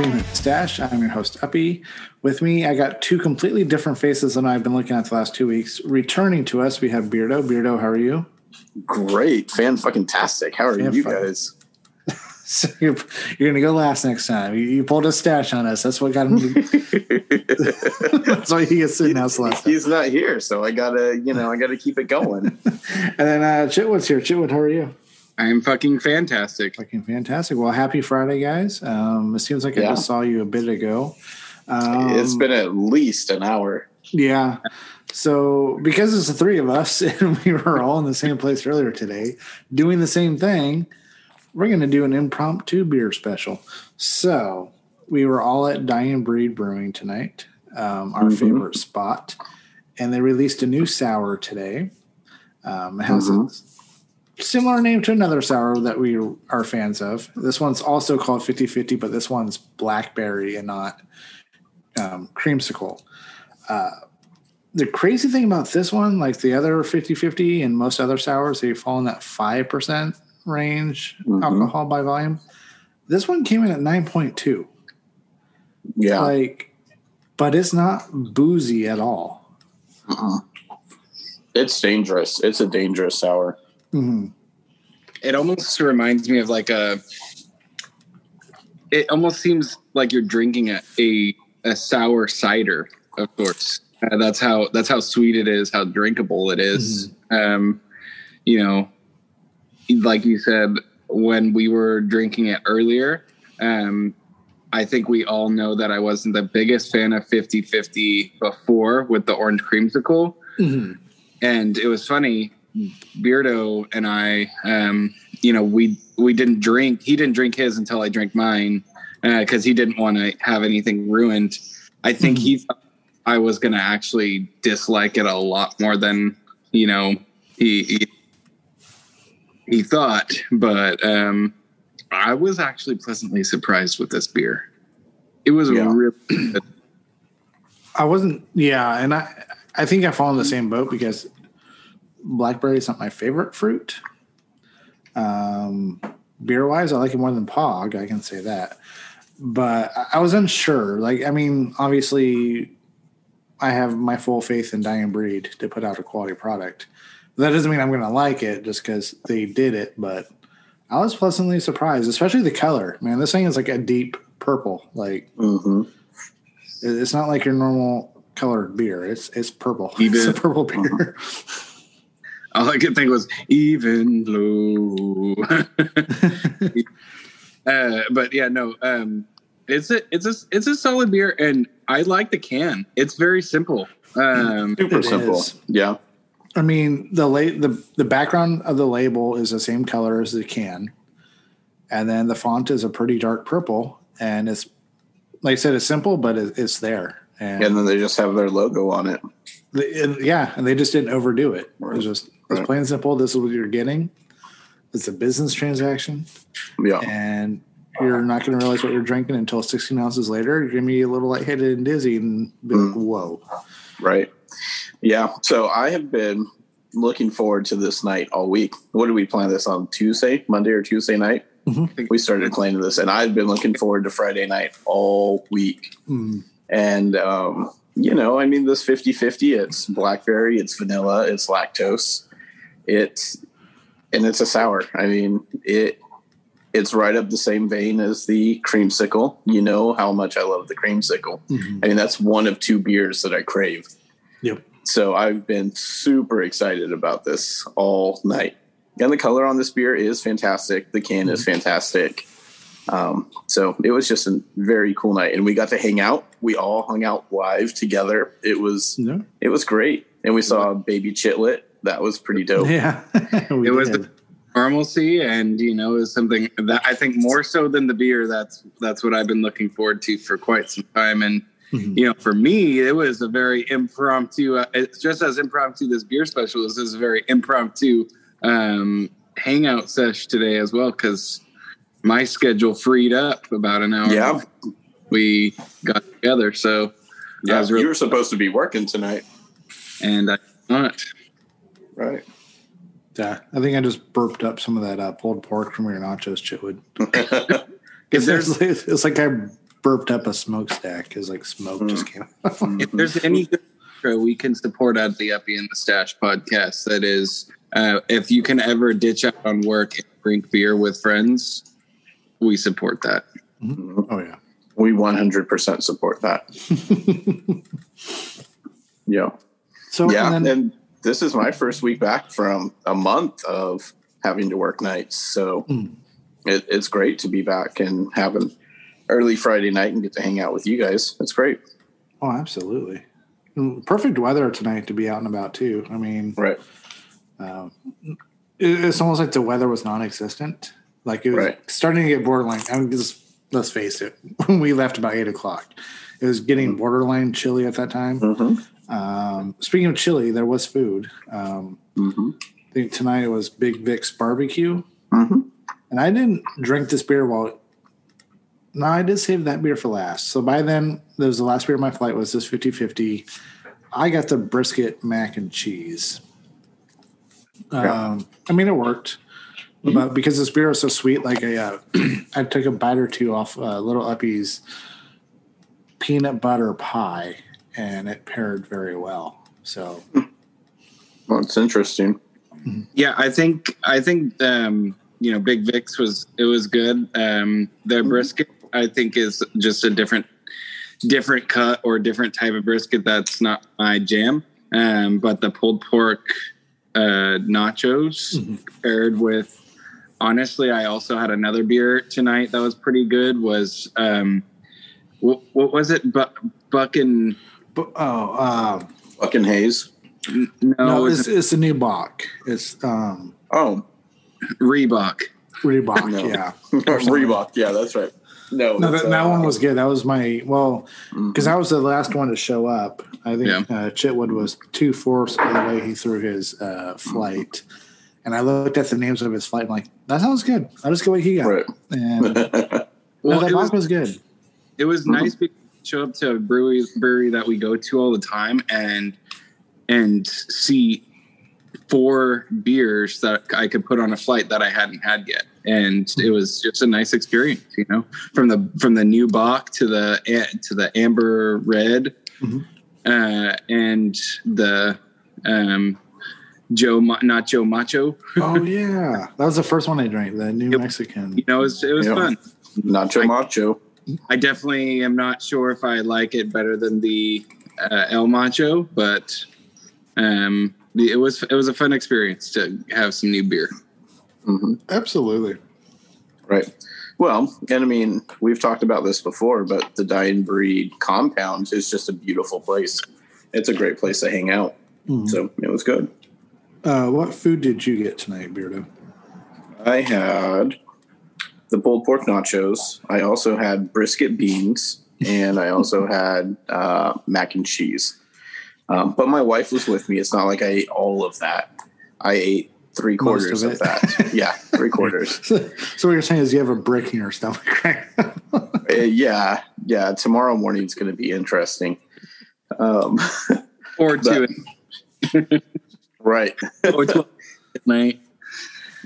Stash. I'm your host, Uppy. With me, I got two completely different faces than I've been looking at the last two weeks. Returning to us, we have Beardo. Beardo, how are you? Great, fan fucking tastic. How are Fan you guys? So you're, you're going to go last next time. You, you pulled a stash on us. That's what got him. That's why he gets sitting house last time. He's not here, so I gotta, you know, I gotta keep it going. And then uh, Chitwood's here. Chitwood, how are you? I'm fucking fantastic. Fucking fantastic. Well, happy Friday, guys. Um, it seems like I just saw you a bit ago. Um, it's been at least an hour. Yeah. So because it's the three of us and we were all in the same place earlier today doing the same thing, we're going to do an impromptu beer special. So we were all at Dying Breed Brewing tonight, um, our Mhm. favorite spot, and they released a new sour today. Um, it has Mhm. a similar name to another sour that we are fans of. This one's also called 50 50, but this one's blackberry and not um, creamsicle. Uh, the crazy thing about this one, like the other 50 50 and most other sours, they fall in that 5% range Mhm. alcohol by volume. This one came in at 9.2. Yeah. Like, but it's not boozy at all. Uh-uh. It's dangerous. It's a dangerous sour. Hmm It almost reminds me of like a. It almost seems like you're drinking a a, a sour cider of sorts. Uh, that's how that's how sweet it is, how drinkable it is. Um, you know, like you said when we were drinking it earlier. Um, I think we all know that I wasn't the biggest fan of 50-50 before with the orange creamsicle. hmm and it was funny beardo and i um you know we we didn't drink he didn't drink his until i drank mine because he didn't want to have anything ruined i think he thought i was going to actually dislike it a lot more than you know he he, he thought but um i was actually pleasantly surprised with this beer it was Yeah. really good. I wasn't, yeah. And I, I think I fall in the same boat because blackberry is not my favorite fruit. Um, beer wise, I like it more than Pog. I can say that. But I- was unsure. Like, I mean, obviously, I have my full faith in Dying Breed to put out a quality product. That doesn't mean I'm going to like it just because they did it. But I was pleasantly surprised, especially the color. Man, this thing is like a deep purple. Like, hmm It's not like your normal colored beer. It's it's purple. It's a purple beer. All I could think was even blue. uh, but yeah, no. Um, it's a it's a it's a solid beer, and I like the can. It's very simple. Um, Super It simple. is. Yeah. I mean, the la- the the background of the label is the same color as the can, and then the font is a pretty dark purple, and it's like I said, it's simple, but it, it's there. And, And then they just have their logo on it. the- and yeah, and they just didn't overdo it. It was just it's Right. plain and simple. This is what you're getting. It's a business transaction. Yeah. and you're not going to realize what you're drinking until 16 ounces later. You're going to be a little lightheaded and dizzy and be like, Mm. whoa. Right. Yeah. So I have been looking forward to this night all week. What did we plan this on Tuesday, Monday or Tuesday night? Mhm. We started planning this, and I've been looking forward to Friday night all week. Mm. And, um, you know, I mean, this 50 50, it's blackberry, it's vanilla, it's lactose, it's, and it's a sour. I mean, it, it's right up the same vein as the creamsicle. You know how much I love the creamsicle. Mhm. I mean, that's one of two beers that I crave. Yep. So I've been super excited about this all night. And the color on this beer is fantastic. The can is fantastic. Um, so it was just a very cool night, and we got to hang out. We all hung out live together. It was Yeah. it was great, and we saw Baby Chitlet. That was pretty dope. Yeah. We It was the- normalcy, and you know, is something that I think more so than the beer. That's that's what I've been looking forward to for quite some time, and Mhm. you know, for me, it was a very impromptu. Uh, it's just as impromptu this beer special is. Is a very impromptu um, hangout sesh today as well because my schedule freed up about an hour. Yeah. We got together, so Yeah, really- you were supposed to be working tonight, and I not. Right? Yeah. I think I just burped up some of that uh, pulled pork from your nachos, Chitwood. If there's it's, it's like I burped up a smokestack. because like smoke just came. out. if there's any good we can support at the Uppy and the Stash podcast, that is, uh, if you can ever ditch out on work and drink beer with friends, we support that. oh yeah. We 100% support that. Yeah. So yeah. and And, then, this is my first week back from a month of having to work nights. So Mm. it, it's great to be back and have an early Friday night and get to hang out with you guys. It's great. oh, absolutely. Mm, Perfect weather tonight to be out and about too. I mean, Right. um, it, it's almost like the weather was non-existent. Like it was Right. starting to get borderline. I mean, just, let's face it. When we left about eight o'clock, it was getting borderline chilly at that time. Mm-hmm. Um, speaking of chili, there was food. Um, Mm-hmm. I think tonight it was Big Vic's barbecue, Mm-hmm. and I didn't drink this beer while. No, I did save that beer for last. So by then, that was the last beer of my flight was this 50-50. I got the brisket mac and cheese. Yeah. Um, I mean, it worked, but because this beer is so sweet, like I, uh, I took a bite or two off uh, Little Uppy's peanut butter pie, and it paired very well. So Well, it's interesting. Yeah, I think I think um, you know Big Vic's was it was good. Um, their brisket I think is just a different different cut or different type of brisket that's not my jam. Um, but the pulled pork uh, nachos Mhm. paired with honestly, I also had another beer tonight that was pretty good. Was um, what, what was it? Buck Buck and But, oh, um, Fucking Hayes. no, no, it's it's, it's a new Bach. It's um, Oh, Reebok. Reebok. No. Yeah, Reebok. Yeah, that's right. No, no, that's, that, that uh, one was good. That was my well, because I was the last one to show up. I think Yeah. uh, Chitwood was two fourths of the way he threw his uh, flight, and I looked at the names of his flight. I'm like, that sounds good. I'll just go what he got. Right. And no, Well, that it Bach was was good. it was Mhm. nice because we show up to a brewery brewery that we go to all the time and and see four beers that I could put on a flight that I hadn't had yet. And it was just a nice experience, you know, from the from the new Bach to the to the amber red, Mhm. uh, and the um, Joe Ma- not Joe Macho. Oh yeah, that was the first one I drank. The New Yep. Mexican. You know, it was, it was Yeah. fun. Nacho I- Macho. I definitely am not sure if I like it better than the uh, El Macho, but um, it was it was a fun experience to have some new beer. hmm Absolutely. Right. Well, and I mean, we've talked about this before, but the Dying Breed compound is just a beautiful place. It's a great place to hang out. Mhm. So it was good. Uh, what food did you get tonight, Beardo? I had the pulled pork nachos. I also had brisket beans, and I also had uh, mac and cheese. Um, but my wife was with me. It's not like I ate all of that. I ate three Most of quarters of, that. yeah, three quarters. So, so what you're saying is you have a brick in your stomach, right? Uh, yeah, yeah. Tomorrow morning is going to be interesting. Um, Or two, right. or two at night.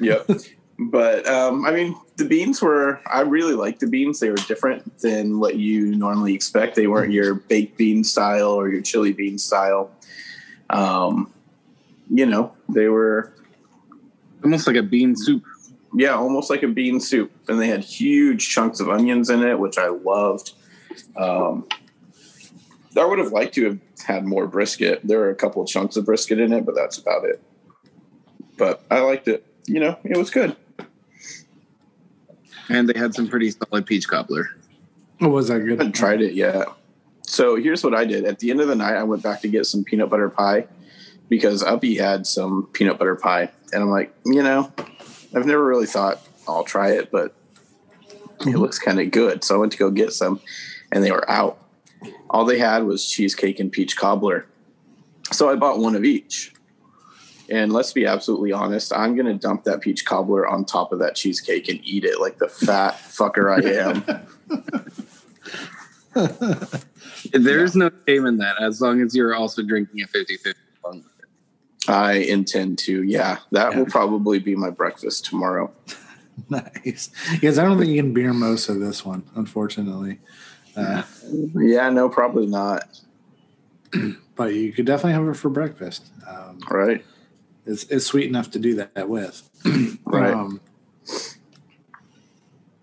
Yep. But um, I mean, the beans were. I really liked the beans. They were different than what you normally expect. They weren't your baked bean style or your chili bean style. Um, you know, they were Almost like a bean soup. yeah, almost like a bean soup, and they had huge chunks of onions in it, which I loved. Um, I would have liked to have had more brisket. There were a couple of chunks of brisket in it, but that's about it. But I liked it. You know, it was good. And they had some pretty solid peach cobbler. Oh, was that I good? haven't tried it yet. So here's what I did. At the end of the night, I went back to get some peanut butter pie because Uppy had some peanut butter pie. And I'm like, you know, I've never really thought I'll try it, but it mm-hmm. looks kind of good. So I went to go get some and they were out. All they had was cheesecake and peach cobbler. So I bought one of each. And let's be absolutely honest, I'm going to dump that peach cobbler on top of that cheesecake and eat it like the fat fucker I am. There's no shame in that as long as you're also drinking a 50 50. I intend to. Yeah, that Yeah. will probably be my breakfast tomorrow. nice. Yes, I don't think you can beer most of this one, unfortunately. Uh, Yeah, no, probably not. but you could definitely have it for breakfast. Um, Right. It's, it's sweet enough to do that with. Right. Um,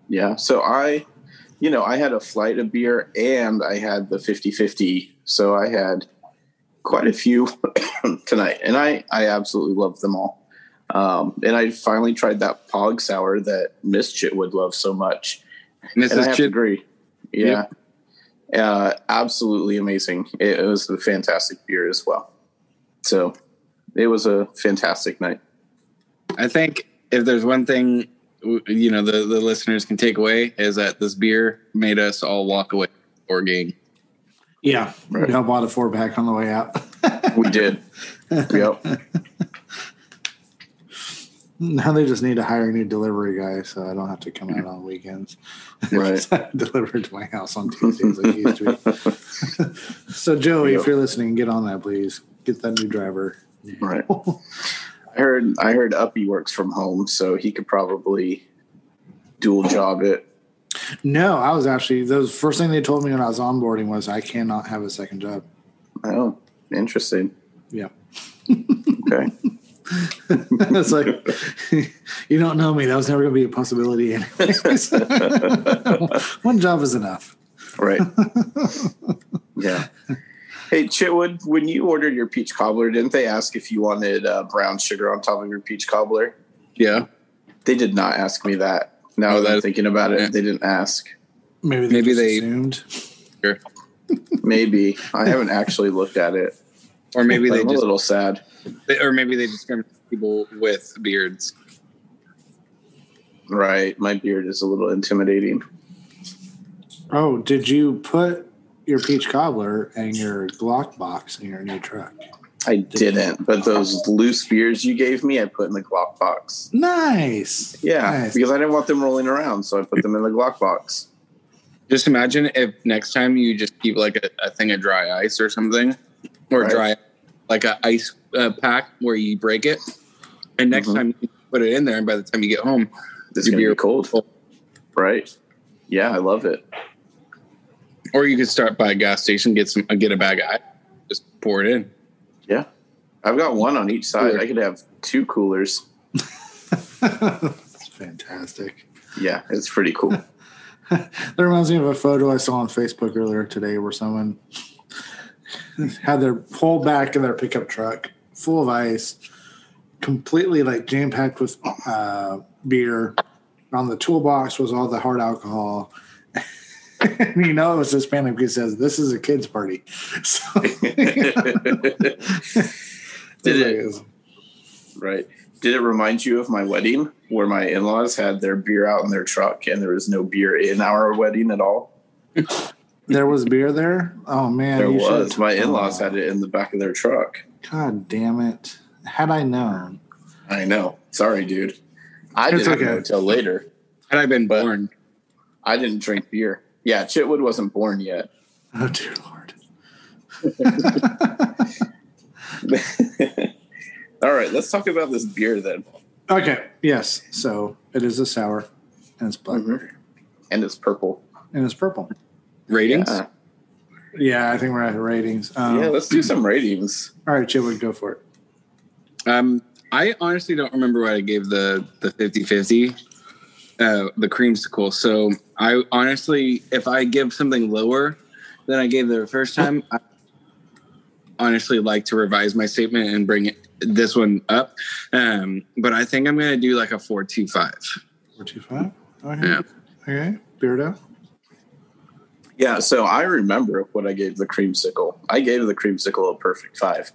Yeah. So I, you know, I had a flight of beer and I had the 50 50. So I had quite a few tonight and I, I absolutely loved them all. Um, and I finally tried that Pog Sour that Miss Chit would love so much. And I Mrs. have to Chit, agree. Yeah. Uh, absolutely amazing. It, it was a fantastic beer as well. So it was a fantastic night. I think if there's one thing you know the, the listeners can take away is that this beer made us all walk away or game. yeah, Right. we all bought a four pack on the way out. We did. yep. now they just need to hire a new delivery guy so I don't have to come out on weekends. Right. Deliver it to my house on Tuesdays like you used to. so, Joey, if you're listening, get on that, please. Get that new driver. Right. I heard I heard Uppy works from home, so he could probably dual job it. No, I was actually the first thing they told me when I was onboarding was I cannot have a second job. Oh, interesting. Yeah. Okay. it's like you don't know me. That was never going to be a possibility, anyways. One job is enough. Right. yeah. Hey Chitwood, when you ordered your peach cobbler, didn't they ask if you wanted uh, brown sugar on top of your peach cobbler? Yeah, They did not ask me that. Now Oh, that I'm thinking about it, yeah. they didn't ask. Maybe they, Maybe just they- assumed. sure. Maybe I haven't actually looked at it. Or maybe they I'm a little sad. or maybe they discriminate people with beards. Right, my beard is a little intimidating. Oh, did you put your peach cobbler and your Glock box in your new truck? I didn't, but those loose beers you gave me, I put in the Glock box. Nice. Yeah, Nice. because I didn't want them rolling around, so I put them in the Glock box. Just imagine if next time you just keep like a, a thing of dry ice or something, or Right. dry like a ice uh, pack where you break it, and next Mhm. time you put it in there, and by the time you get home, This Your gonna beer be cold, cold. right? Yeah, I love it. Or you could start by a gas station, get some, get a bag of ice, just pour it in. Yeah, I've got one on each side. Cooler. I could have two coolers. That's fantastic. Yeah, it's pretty cool. That reminds me of a photo I saw on Facebook earlier today where someone had their pull back in their pickup truck full of ice, completely like jam packed with uh, beer. On the toolbox was all the hard alcohol. And you know it was Hispanic because it says this is a kids party. So Did it? right? Did it remind you of my wedding where my in-laws had their beer out in their truck and there was no beer in our wedding at all? There was beer there. Oh man, There was. should- My in-laws Oh, had it in the back of their truck. God damn it! Had I known, I know. Sorry, dude. I It's didn't okay. know until later. Had I been But- born, I didn't drink beer. Yeah, Chitwood wasn't born yet. oh dear lord. All right, let's talk about this beer then. Okay. Yes. So it is a sour, and it's blackberry, And it's purple. and it's purple. ratings. Yeah, Yeah, I think we're at ratings. Um, yeah let's do some ratings. all right, Chitwood go for it. Um, I honestly don't remember what I gave the the 50-50, uh, the creamsicle. So I honestly, if I give something lower than I gave the first time, I honestly like to revise my statement and bring it, this one up. Um, but I think I'm gonna do like a four two five. Four two five. Okay. Yeah. Okay. Beardo. Yeah, so I remember what I gave the creamsicle. I gave the creamsicle a perfect five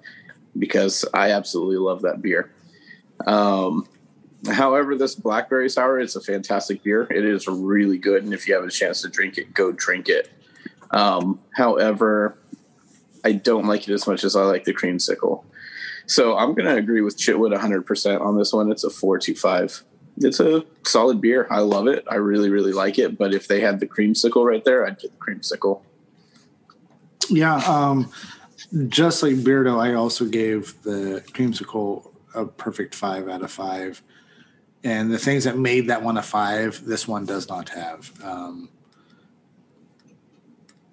because I absolutely love that beer. Um, however, this blackberry sour is a fantastic beer. It is really good, and if you have a chance to drink it, go drink it. Um, however, I don't like it as much as I like the creamsicle. So I'm going to agree with Chitwood 100% on this one. It's a 425. It's a solid beer. I love it. I really, really like it. But if they had the creamsicle right there, I'd get the creamsicle. Yeah. Um, just like Beardo, I also gave the creamsicle a perfect five out of five. And the things that made that one a five, this one does not have. Um,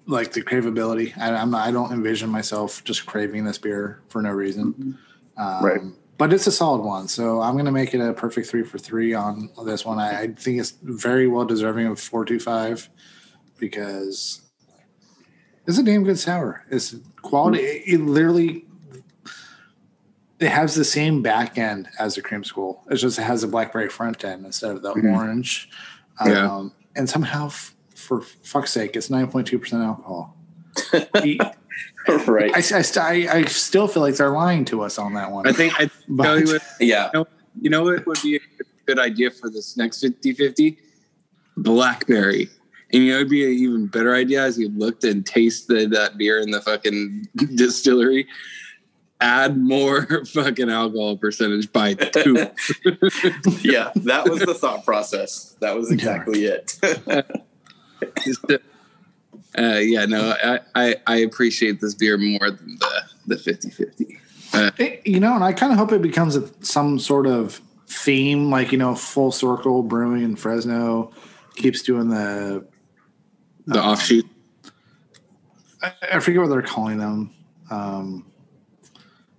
like the craveability, I, I'm not, I don't envision myself just craving this beer for no reason. Um, Right. But it's a solid one, so I'm going to make it a perfect three for three on this one. I, I think it's very well deserving of four two five because it's a damn good sour. It's quality. It, it literally it has the same back end as the creamsicle. It just has a blackberry front end instead of the Mhm. orange. Yeah. Um, and somehow, f- for fuck's sake, it's nine point two percent alcohol. I, right. I, st- I, I still feel like they're lying to us on that one. I think I But- you what, yeah. you know what would be a good idea for this next 50-50? Blackberry. And you know, it'd be an even better idea as you looked and tasted that beer in the fucking distillery. Add more fucking alcohol percentage by two. yeah, that was the thought process. That was exactly it. Uh, yeah, no, I, I, I appreciate this beer more than the the 50-50. Uh, you know, and I kind of hope it becomes a, some sort of theme, like you know, full circle brewing in Fresno keeps doing the. the offshoot. I, I forget what they're calling them. Um,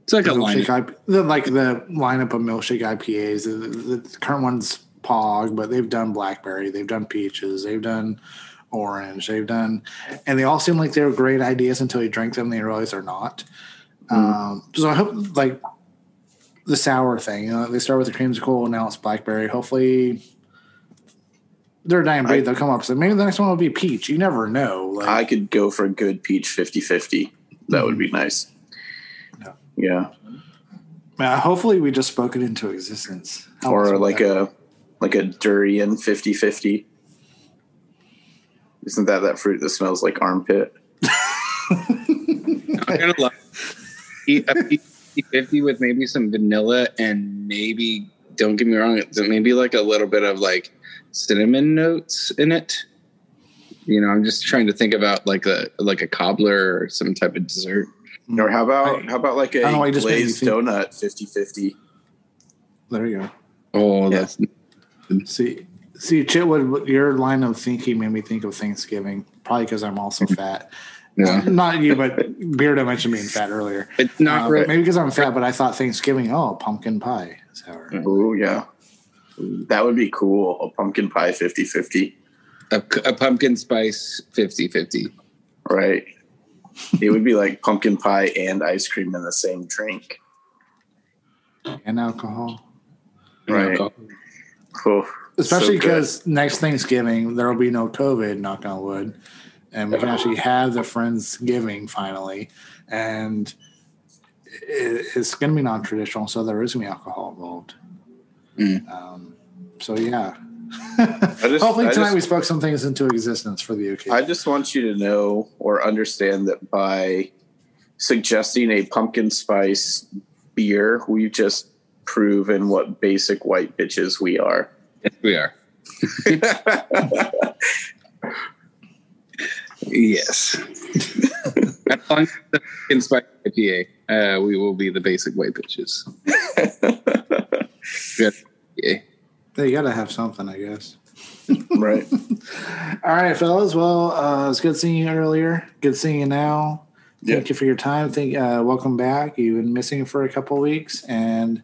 It's like a the milkshake IP, the, like the lineup of milkshake IPAs. The, the, current one's Pog, but they've done blackberry, they've done peaches, they've done orange, they've done, and they all seem like they're great ideas until you drink them, and you realize they're not. Um, so I hope like the sour thing. You know, they start with the creamsicle, now it's blackberry. Hopefully. They're a dying breed. I- They'll come up. So maybe the next one will be peach. You never know. Like, I could go for a good peach 50 50. That would be nice. Yeah. Yeah. uh, hopefully, we just spoke it into existence. How Or like that- a like a durian 50 50. Isn't that that fruit that smells like armpit? I'm gonna love eat a 50 with maybe some vanilla and maybe don't get me wrong, maybe like a little bit of like cinnamon notes in it. You know, I'm just trying to think about like a like a cobbler or some type of dessert. Or how about I- how about like a know, a I just made me glazed donut 50 50? There you go. Oh, Yeah. that's See, see, Chitwood, your line of thinking made me think of Thanksgiving. Probably because I'm also fat. yeah. Not you, but Beardo mentioned being fat earlier. It's not Uh, really Maybe because I'm fat, but I thought Thanksgiving. Oh, pumpkin pie sour. Oh, yeah. That would be cool. A pumpkin pie 50 50. a, a pumpkin spice 50-50. Right. It would be like pumpkin pie and ice cream in the same drink. and alcohol. Right. Cool. Especially So because next Thanksgiving there will be no COVID, knock on wood, and we can actually have the friendsgiving finally, and it's going to be non-traditional, so there is going to be alcohol involved. Mm. Um, so yeah. Just- Hopefully I tonight just- we spoke some things into existence for the occasion. I just want you to know or understand that by suggesting a pumpkin spice beer, we've just proven what basic white bitches we are. Yes, we are. Yes. as long as the pumpkin spice IPA, uh, we will be the basic white bitches. Good. Yeah. You got to have something, I guess. right. All right, fellas. Well, uh, it's good seeing you earlier. Good seeing you now. Yeah. Thank you for your time. Thank, uh, welcome back. You've been missing for a couple weeks, and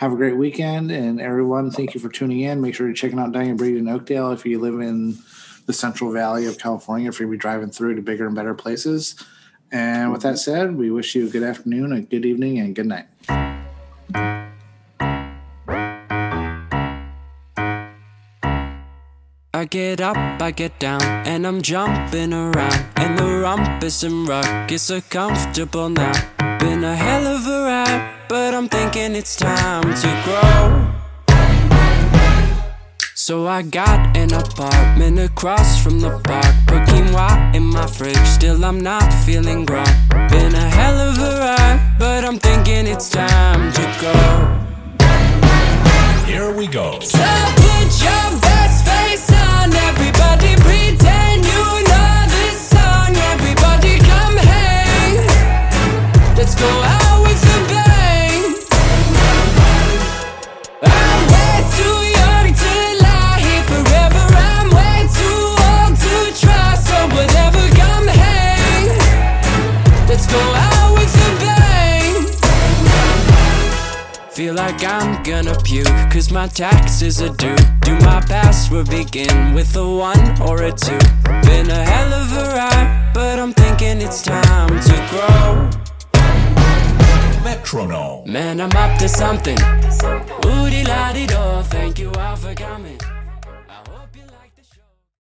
have a great weekend. And everyone, thank you for tuning in. Make sure you're checking out Dying Breed in Oakdale if you live in the Central Valley of California. If you're be driving through to bigger and better places. And with that said, we wish you a good afternoon, a good evening, and good night. I get up, I get down, and I'm jumping around. And the rumpus and ruckus so comfortable now. Been a hell of a ride, but I'm thinking it's time to grow. So I got an apartment across from the park. Put quinoa in my fridge, still I'm not feeling grown. Been a hell of a ride, but I'm thinking it's time to go. Here we go. So put your best face on, everybody pretend gonna puke, cause my taxes are due. Do my password begin with a one or a two? Been a hell of a ride, but I'm thinking it's time to grow. Metronome. Man, I'm up to something. Woody la di do, thank you all for coming.